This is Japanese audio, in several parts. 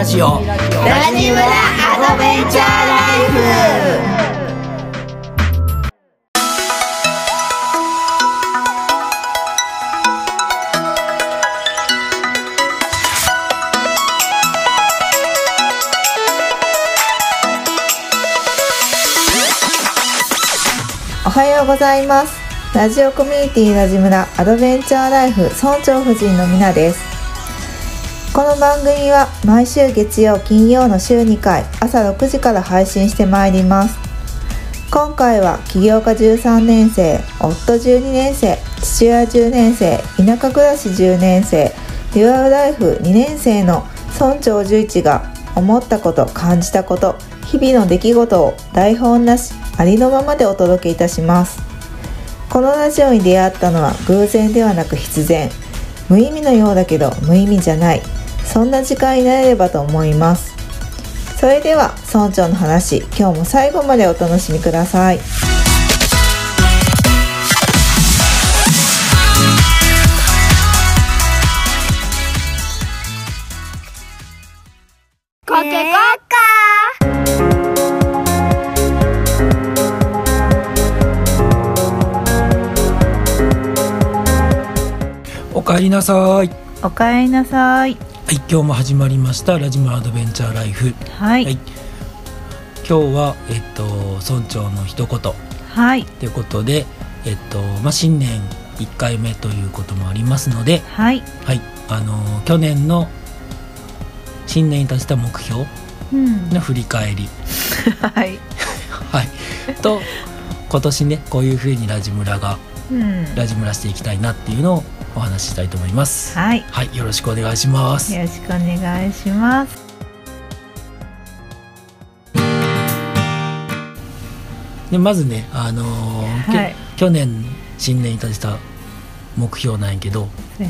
ラジオ。ラジムラアドベンチャーライフおはようございますラジオコミュニティラジムラアドベンチャーライフ村長夫人のみなですこの番組は毎週月曜金曜の週2回朝6時から配信してまいります。今回は起業家13年生夫12年生父親10年生田舎暮らし10年生デュアルライフ2年生の村長11が思ったこと感じたこと日々の出来事を台本なしありのままでお届けいたします。このラジオに出会ったのは偶然ではなく必然。無意味のようだけど無意味じゃない。そんな時間になれればと思います。それでは村長の話今日も最後までお楽しみください。コケコッカおかえりなさい。はおかえりなさいい今日も始まりましたラジムアドベンチャーライフ。はい。はい。今日はえっと村長の一言。はい。ということでえっとまあ新年1回目ということもありますのではい。はい。あの去年の新年に立てた目標うん。の振り返り。はい。はい。と今年ねこういう風にラジムラがうん。ラジムラしていきたいなっていうのをお話ししたいと思います。はい。はいよろしくお願いします。よろしくお願いします。でまずねあのーきはい。去年新年に立てた目標なんやけどね。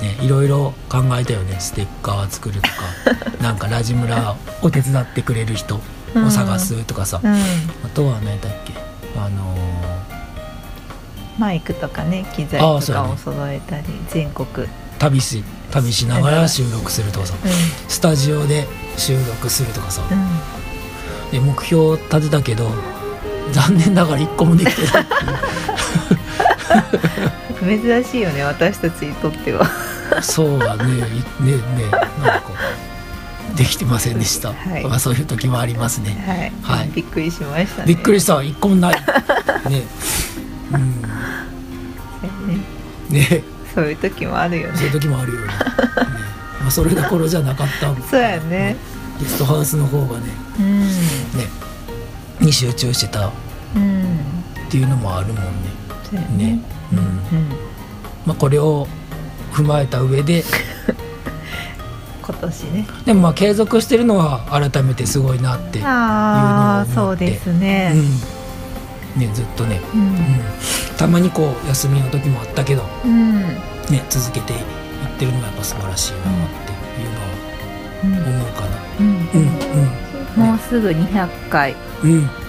ねいろいろ考えたよね。ステッカー作るとか なんかラジムラを手伝ってくれる人を探すとかさ、うん。あとは何だっけ？あのマイクとかね機材とかを揃えたり全国。ー旅し旅しながら収録するとかさ。うスタジオで収録するとかさ。んうん。で目標立てたけど残念ながら一個もできてない。珍しいよね私たちにとっては。そうだね。いねね。なんかできてませんでした、はい。まあ、そういう時もありますね。はい、はい。びっくりしましたね。びっくりした。一個もない。ねね。ね。そういう時もあるよね。そういう時もあるよね。ね、まあ、それどころじゃなかった。もんそうやね。ゲストハウスの方がね。うん。ね。に集中してた。っうんていうのもあるもんね。ね。ね。うん。うん。まあこれを踏まえた上で。今年ね。でもまあ継続してるのは改めてすごいなっていうのをああ思って。そうですね。うんねずっとね、ううん。ん、たまにこう休みの時もあったけどうん。ね続けていってるのがやっぱ素晴らしいなっていうのはうん。思うかな。うん。うんもうすぐ200回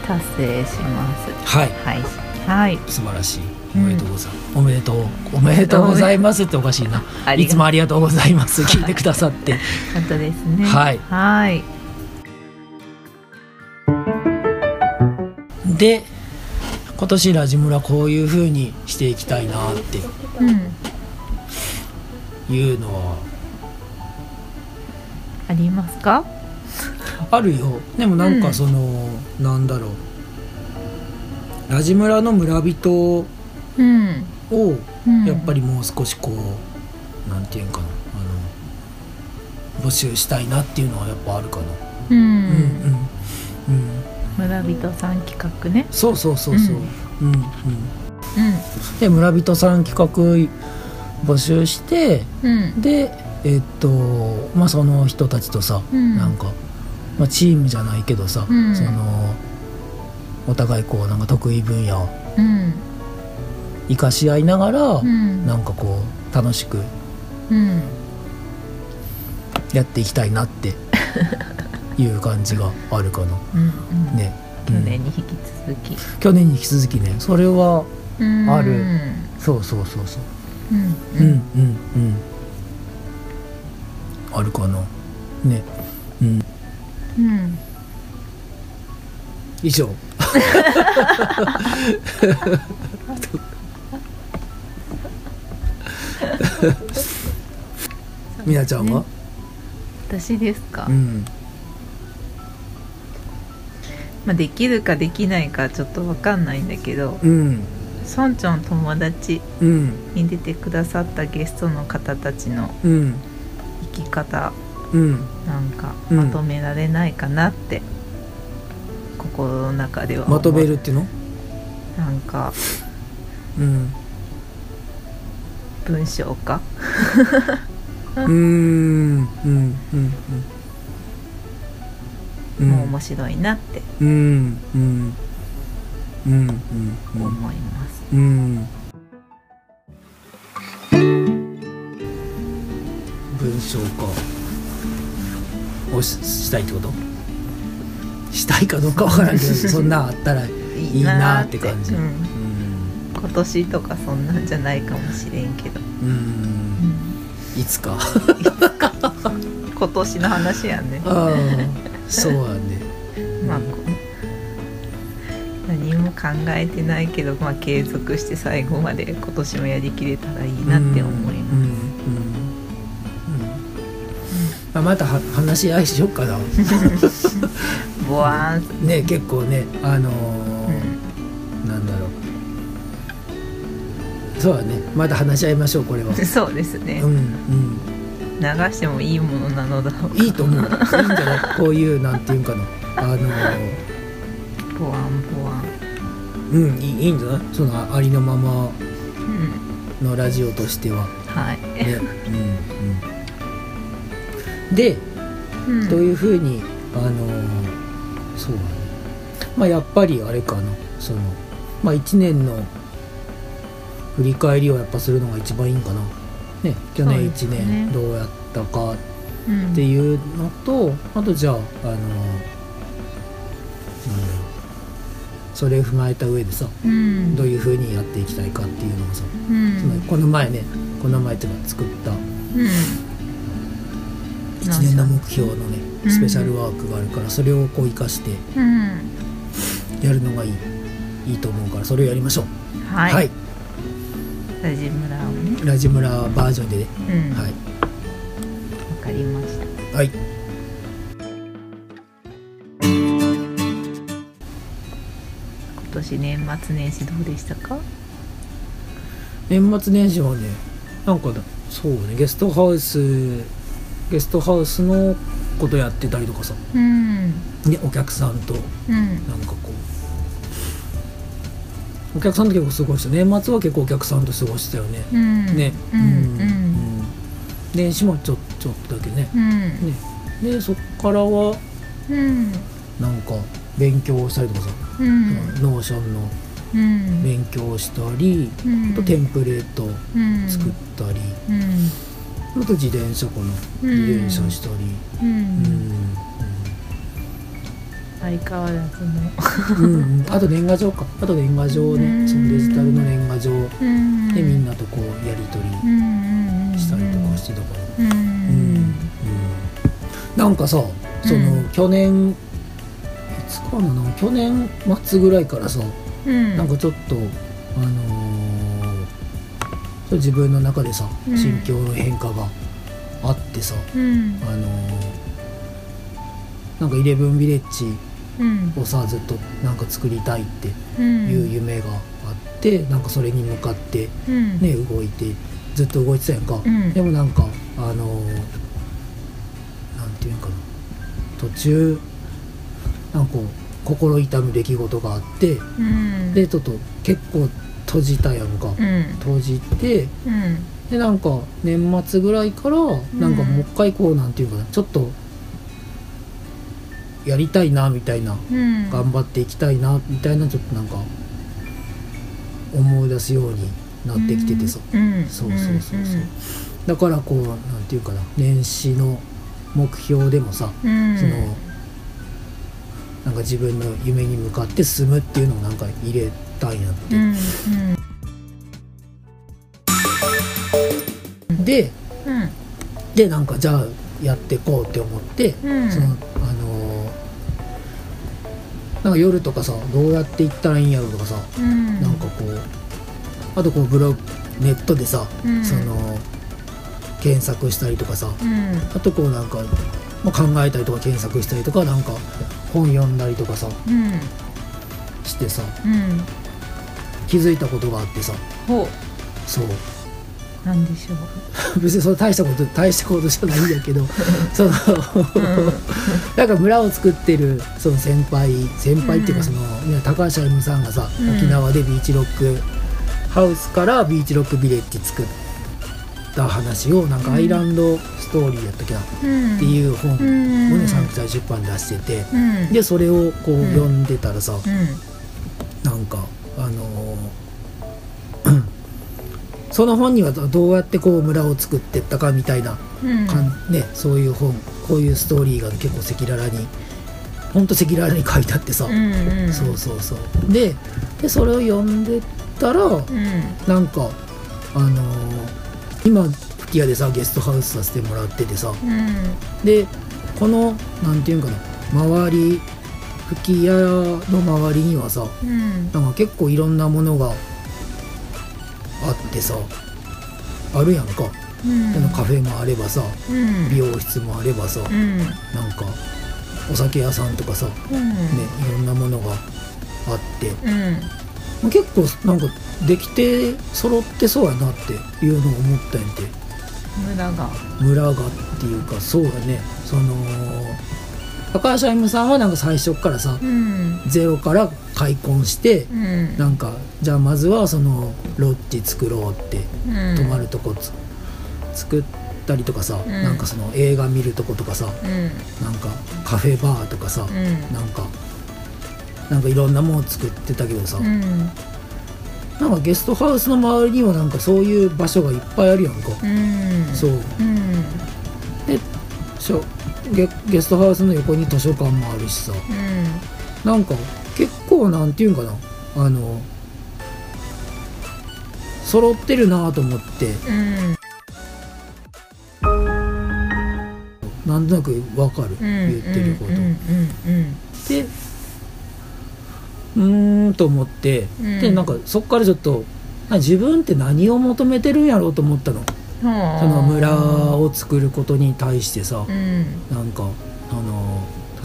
達成します。はい。はい。はい。素晴らしい。おめでとうございます、おめでとう。おめでとうございますっておかしいな。いつもありがとうございます。聞いてくださって。本当ですね。はい。はい。で今年ラジムラこういう風にしていきたいなってうんいうのは。ありますか？あるよ。でもなんうんかその、なんだろう。ラジムラの村人をうん。うん。やっぱりもう少しこうなんていうんかな。あの募集したいなっていうのはやっぱあるかな、ううん、うんうん村人さん企画ね。そうそうそうそう、うん。うんうん。で村人さん企画募集してうん。でえっとまあその人たちとさ、うん。なんか、まあ、チームじゃないけどさ、うん。そのお互いこうなんか得意分野をうん。生かし合いながら、うん。なんかこう楽しくうん。やっていきたいなっていう感じがあるかな。うんうん。ね、去うん年に引き続き。去年に引き続きね。それはうん。あるそうそうそうそう。うん。うんうんうん。あるかな。ね。うん。うん。以上。みなちゃんは、私ですか、うんまあ、できるかできないかちょっと分かんないんだけどうん。村長の友達うん。に出てくださったゲストの方たちのうん。生き方うん。なんかうん。まとめられないかなって、心の中ではまとめるっていうの？なんかうん。文章か？うーん。うん。うん。うんもう面白いなってうん。うん。うん。うん。うん。思います、うん。文章かをししたいってことしたいかどうかわからん。けどそん。なん。あったらいいなって感じううん。ん。今年とかそん。なん。じゃないかもしれん。けど、うん。いつか今年の話やねそうやね。まあ何も考えてないけど、まあ、継続して最後まで今年もやりきれたらいいなって思います、うんうんまあ、または話し合いしよっかな。ボワーン。とね結構ねあのーうなんだろう。そうだね。また話し合いましょうこれは。んそうですね、うんうん流してもいいものなのだろうか。いいと思う。いいんじゃない？こういうなんていうんかなあのーボワンボワン。うんいいいいんじゃない？そのありのままうん。のラジオとしては。はい、ね。うんうん。でうん。どういうふうにあのーそうだね。まあやっぱりあれかな。そのまあ1年の振り返りをやっぱするのが一番いいんかなね去年1そうですね年どうやったかっうんていうのと、あとじゃああのーなんそれを踏まえた上でさうん。どういうふうにやっていきたいかっていうのをさ、うん。つまりこの前ねこの前っていうか作ったうん。1年の目標のねうん。スペシャルワークがあるからそれをこう生かしてうん。やるのがいいいいと思うからそれをやりましょう。はい、はい、ラジムラジムラバージョンでね。うん。わ、はい。かりました。はい。今年年末年始どうでしたか？年末年始はねなんかだそうねゲストハウスゲストハウスのことやってたりとかさ、うん。ね、お客さんとうん。なんかこうお客さんと結構過ごした。年末は結構お客さんと過ごしたよね、うん。ね。うん。うん。年始もちょちょっとだけね。うん。ね。でそっからはうん。なんか勉強をしたりとかさ、うん。 Notion のうん。勉強をしたり、うん。あとテンプレートうん。作ったり、うん。あと自転車かな、うん。自転車したり、ううんん相変わらずの。うんうん。あと年賀状か。あと年賀状ね、うん。そのデジタルの年賀状。うん。でみんなとこうやり取りしたりとかしてたから、うんうんうん。なんかさその、うん。去年いつかなな去年末ぐらいからさ、うん。なんかちょっとあのー自分の中でさうん。心境の変化があってさ、うん。あのーなんかイレブンビレッジうんをさずっとなんか作りたいってうん。いう夢があって、なんかそれに向かってうん。ね動いてずっと動いてたやんか、うん。でもなんかあのーなんていうんかな。途中なんかこう心痛む出来事があってうん。でちょっと結構閉じたやんか、うん。閉じてうん。でなんか年末ぐらいからなんかもう一回こうなんていうかな。ちょっとやりたいなみたいなうん。頑張っていきたいなみたいなちょっとなんか思い出すようになってきててさ、うん。そうそうそうそう。だからこうなんていうかな年始の目標でもさ、うん。そのなんか自分の夢に向かって進むっていうのをなんか入れたいなって、うんでうん。でなんかじゃあやっていこうって思って、うん。そのなんか夜とかさどうやって行ったらいいんやろとかさ、うん。なんかこうあとこうブログネットでさ、うん。その検索したりとかさうん。あとこうなんか、まあ、考えたりとか検索したりとかなんか本読んだりとかさうん。してさうん。気づいたことがあってさほそううなんでしょう。別にそれ大したこと大したことじゃないんだけど そのなんか村を作ってるその先輩先輩っていうかその、ね高橋歩夢さんがさ、うん。沖縄でビーチロックハウスからビーチロックビレッジ作った話をなんかアイランドストーリーやったっけな、うん。っていう本をうん。ね三歳出版出してて、うん。でそれをこううん。読んでたらさ、うん。なんかその本にはどうやってこう村を作ってったかみたいなうん。かんね、そういう本こういうストーリーが結構赤裸々にほんと赤裸々に書いてあってさ、うんうん。そうそうそう。ででそれを読んでたらうん。なんかあのー今吹き矢でさゲストハウスさせてもらっててさ。うん。でこのなんていうんかな周り吹き矢の周りにはさうん。なんか結構いろんなものがあってさあるやんか、うん。カフェもあればさうん。美容室もあればさ、うん。なんかお酒屋さんとかさ、ね、うん。いろんなものがあって。うん。結構なんかできて揃ってそうやなっていうのを思ったんやて。村が。村がっていうかそうだね。その高橋歩夢さんはなんか最初っからさうん。ゼロから開墾してうん。なんかじゃあまずはそのロッジ作ろうってうん。泊まるとこつ作ったりとかさ、ん。なんかその映画見るとことかさうん。なんかカフェバーとかさ、うん。なんかなんかいろんなもの作ってたけどさ、うん。なんかゲストハウスの周りにはなんかそういう場所がいっぱいあるやんか、うん。そう。うん。でしょゲゲストハウスの横に図書館もあるしさ。うん。なんか結構なんていうんかな。あの揃ってるなと思って。うん。なんとなくわかる、言ってること、うんうんでうーんと思って、うん。でなんかそっからちょっとあ自分って何を求めてるんやろうと思ったの。うんその村を作ることに対してさうん。なんかあの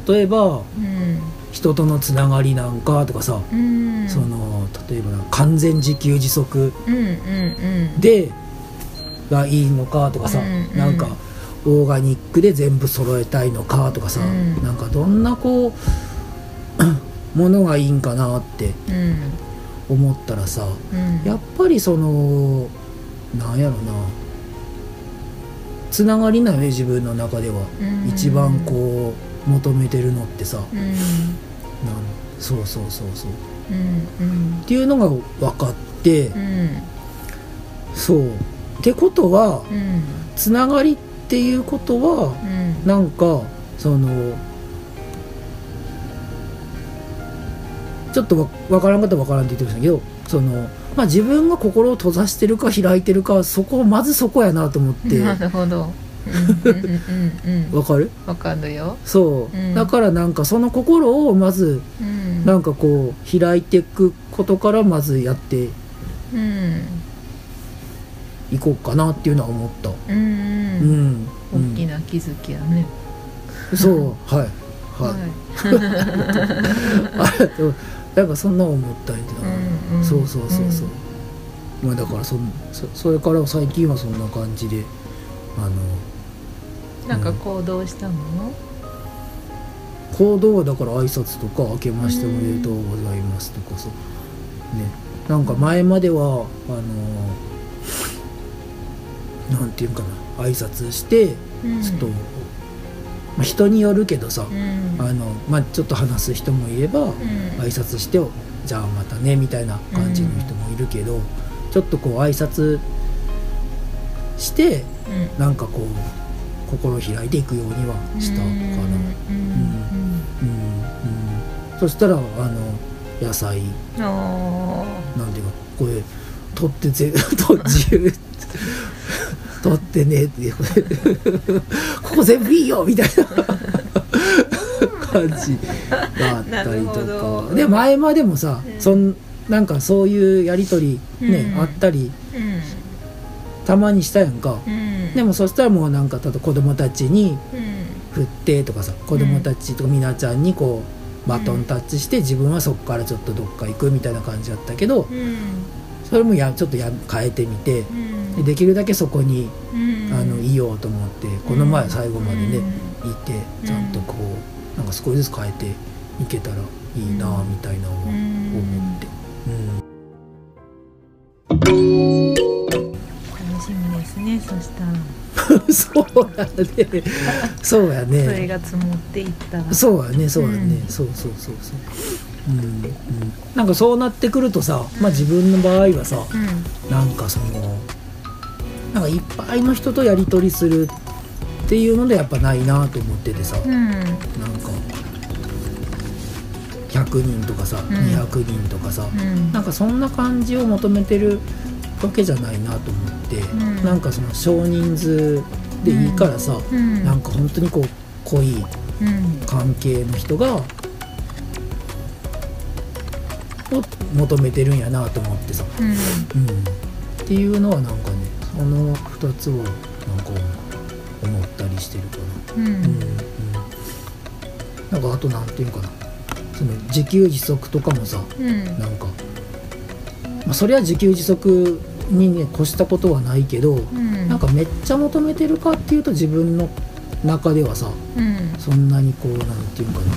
例えばうん。人とのつながりなんかとかさ、うん。その例えば完全自給自足でがいいのかとかさ、うんうん。なんかオーガニックで全部揃えたいのかとかさ、うん。なんかどんなこう ものがいいんかなってうん。思ったらさうん。やっぱりそのなんやろなつながりなよね自分の中では、うん。一番こう求めてるのってさ、うん。なんそうそうそうそう。うんうん。っていうのが分かって、うん。そう。ってことはうん。つながりっていうことはうん。なんかそのちょっとわ分からんかったら分からんって言ってましたけどその、まあ、自分が心を閉ざしてるか開いてるかそこまずそこやなと思って。なるほど。わかる？わかるよ。そう、うん。だからなんかその心をまずうん。なんかこう開いていくことからまずやってうん。いこうかなっていうのは思った。ううん。ん、大きな気づきやね。うん。そう。はい。はい、ありがとうなんかそんな思ったんやけどな、うんうん。そうそうそうそう、まあだからそんそそれから最近はそんな感じであのなんか行動したの？行動はだから挨拶とか「明けましておめでとうございます」とかさ。ね。なんか前まではあのなんていうかな。挨拶してうん。ちょっと、まあ、人によるけどさ、うん。あのまあちょっと話す人もいれば、うん。挨拶してじゃあまたねみたいな感じの人もいるけど、ちょっとこう挨拶してうん。なんかこう心開いていくようにはしたかな。うん。うん。うん。そしたらあの野菜。なんていうかこれ取ってぜ と自由取ってね。っ てここ全部いいよみたいな。感じがあったりとか。で前までもさ、うん。そんなんかそういうやり取りね、うん。あったりうん。たまにしたやんか、うん。でもそしたらもうなんかただ子供たちにうん。振ってとかさ子供たちとかみなちゃんにこうバトンタッチして自分はそこからちょっとどっか行くみたいな感じだったけどうん。それもやちょっとや変えてみてうんでできるだけそこにうん。あのいようと思ってこの前最後までねうん。いてちゃんとこうなんか少しずつ変えていけたらいいなみたいな思って。うん。楽しみですねそしたら。そうやね。そうやそれねが積もっていったら。そうやねそうやね、うん。そうそうそうそう。うんうん。なんかそうなってくるとさ、まあ、自分の場合はさうん。なんかそのなんかいっぱいの人とやり取りするっていうのでやっぱないなと思っててさ、うん。なんか100人とかさ、ん。200人とかさ、うん。なんかそんな感じを求めてるわけじゃないなと思って、ん。なんかその少人数でいいからさ、うん。なんか本当にこう濃いうん関係の人がを求めてるんやなと思ってさ、うん。うん、っていうのはなんかねその2つはなんか思ったりしてるかな。うん。うんうん、なんかあとなんていうのかな。その自給自足とかもさうん。なんか、まあ、そりゃ自給自足にね越したことはないけど、うん。なんかめっちゃ求めてるかっていうと自分の中ではさうん。そんなにこうなんていうのかな。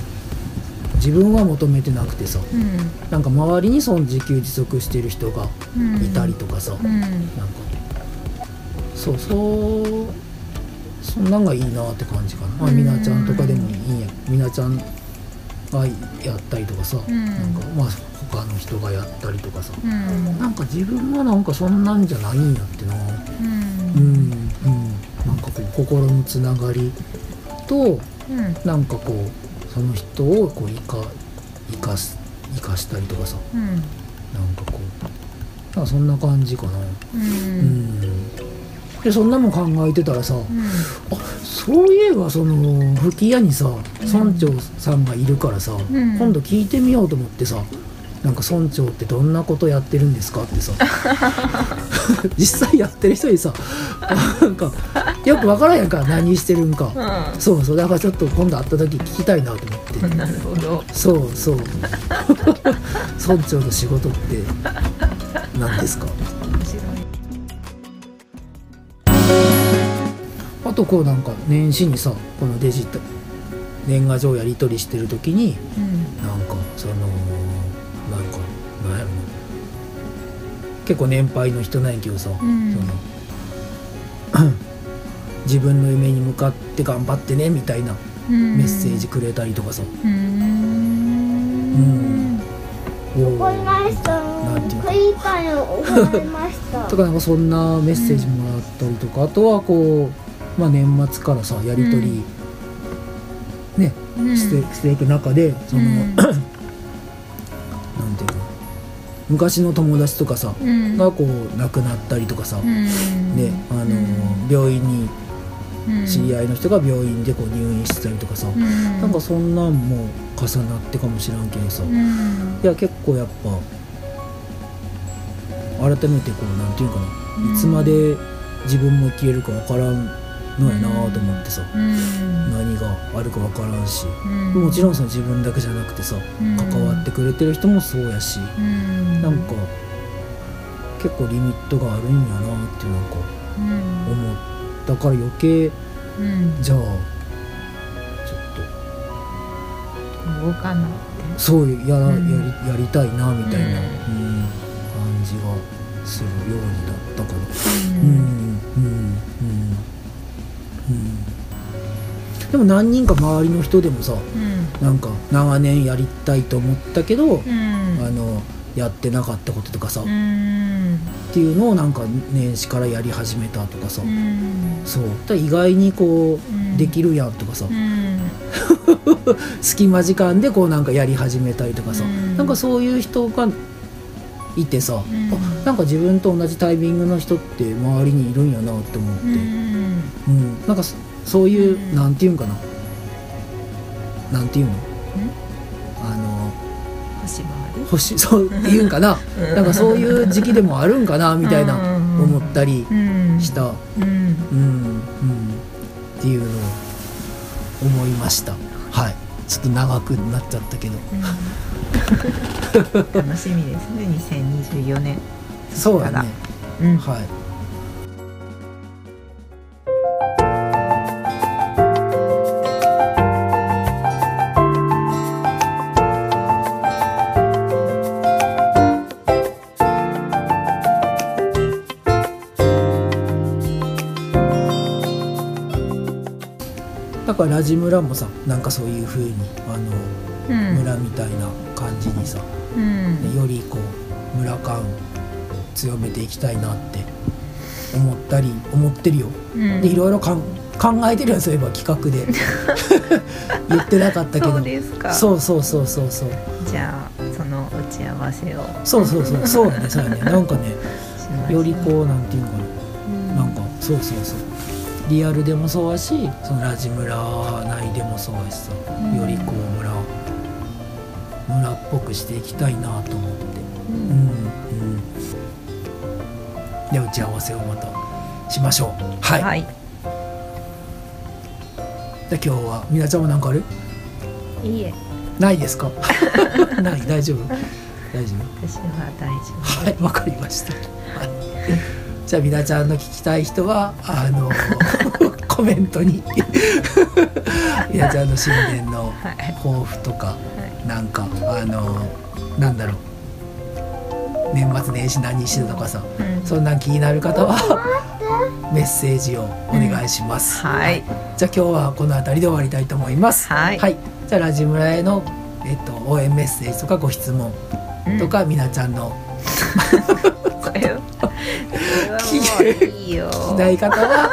自分は求めてなくてさうん。なんか周りにその自給自足してる人がうん。いたりとかさ、うん。なんかそうそう。そんなんがいいなって感じかな、まあ、うん。みなちゃんとかでもいいんや。みなちゃんがやったりとかさ、うん。なんかまあ他の人がやったりとかさ、うん。なんか自分はなんかそんなんじゃないんやってな。うん。うんうん。なんかこう心のつながりとうん。なんかこうその人をこう生か生かす生かしたりとかさ。うん。なんかこう。なんかそんな感じかな。ううんんでそんなもん考えてたらさ、あそういえばその吹き屋にさ村長さんがいるからさ、ん。今度聞いてみようと思ってさなんか村長ってどんなことやってるんですかってさ。実際やってる人にさなんかよくわからんやんか何してるんか、そうそう。だからちょっと今度会った時聞きたいなと思って。うんなるほど。そうそう。村長の仕事って何ですか？とこうなんか年始にさこのデジタル年賀状やり取りしてる時にうん。なんかそのなんかなんやろな。結構年配の人なんやけどさ、うん。その 自分の夢に向かって頑張ってねみたいなうん。メッセージくれたりとかさ、うーん。おー。覚えました。なんていうの？クリーパーを覚えました。とかなんかそんなメッセージもらったりとか、あとはこう、まあ、年末からさやり取り、ねうん。してしていく中でその、うん。なんていうの？昔の友達とかさ、うん。がこう亡くなったりとかさ、うん。ねあのうん。病院にうん。知り合いの人が病院でこう入院してたりとかさ、うん。なんかそんなんも重なってかもしらんけどさ、いうん。や結構やっぱ改めてこうなんていうかな、いつまで自分も生きれるかわからんのやなと思ってさ、うん。何があるかわからんし、うん。もちろんその自分だけじゃなくてさ、うん。関わってくれてる人もそうやし、うん。なんか結構リミットがあるんやなってなんかうん。思ったから余計うん。じゃあちょっどうかなっそういうや,、うん。やりやりたいなみたいな、うん。うん感じがするようになったかな。うんでも何人か周りの人でもさうん。なんか長年やりたいと思ったけど、うん。あのやってなかったこととかさ、うっんていうのをなんか年始からやり始めたとかさ、うん。そう。だ意外にこう、ん。できるやんとかさ、うん。隙間時間でこうなんかやり始めたりとかさ、うん。なんかそういう人がいてさ、ん。あなんか自分と同じタイミングの人って周りにいるんやなって思って、うんうんなんかそそういう、うん。なんていうんかな。なんていうの？あの星回り？星そうっていうんかな？うん。なんかそういう時期でもあるんかなみたいなうん思ったりうん。した、うん。うん。うん、っていうのを思いました。はい。ちょっと長くなっちゃったけど。楽しみですね2024年。そうやね。うん。はいだからラジ村もさなんかそういう風にあのうん。村みたいな感じにさ、うん。よりこう村感強めていきたいなって思ったり思ってるよ。うん。でいろいろ考えてるよそういえば企画で。言ってなかったけど。そうそうそうそうそうそう。じゃあその打ち合わせを。そうそうそうそうやねそうやね。なんかね よりこうなんていうのかうんな。なんかそうそうそうリアルでもそうやしそのラジ村内でもそうやしさ、うん。よりこう村村っぽくしていきたいなと思って。ううん。んうん。で打ち合わせをまたしましょう。はい、はい。じゃあ今日はみなちゃんは何かある？いいえ。ないですか？ない。大丈夫？大丈私は大丈夫はい。わかりました、はい、じゃあみなちゃんの聞きたい人はあの コメントに。みなちゃんの新年の抱負とかはい。なんかあのなんだろう。年末年始何してたとかさうん。そんなん気になる方はメッセージをお願いします、はい。じゃあ今日はこの辺りで終わりたいと思います。はい。じゃあラジ村への、えっと、応援メッセージとかご質問とか、みなちゃんの いいよ。聞きたい方は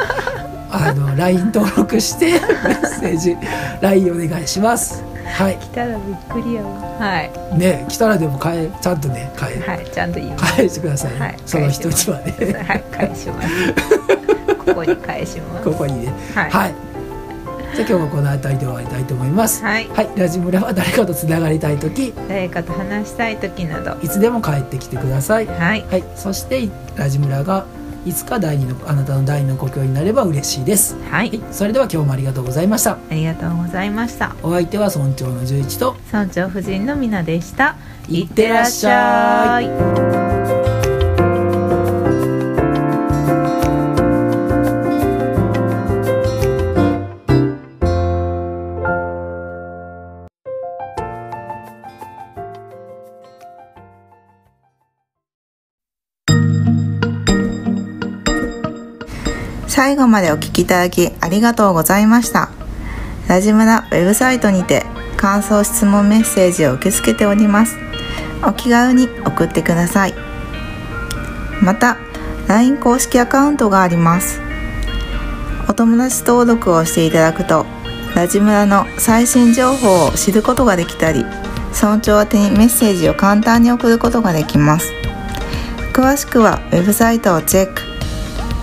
あの LINE 登録してメッセージ LINE お願いします。はい。来たらびっくりやわ。はい。ね来たらでも返ちゃんとね返,、はいちゃんと言います。返してくださいね、はいその人にはね。はい返します。ここに返します。ここにね。はい。はい。じゃあ今日もこの辺りで終わりたいと思います。はい。はい、ラジ村は誰かとつながりたい時。誰かと話したい時など。いつでも帰ってきてください。はい。はい、そしてラジ村がいつか第二のあなたの第二の故郷になれば嬉しいです。ははい。い、それでは今日もありがとうございました。ありがとうございました。お相手は村長の十一と。村長夫人のみなでした。いってらっしゃいいってらっしゃい最後までお聞きいただきありがとうございました。ラジムラウェブサイトにて感想質問メッセージを受け付けております。お気軽に送ってください。また LINE 公式アカウントがあります。お友達登録をしていただくとラジムラの最新情報を知ることができたり村長宛にメッセージを簡単に送ることができます。詳しくはウェブサイトをチェック。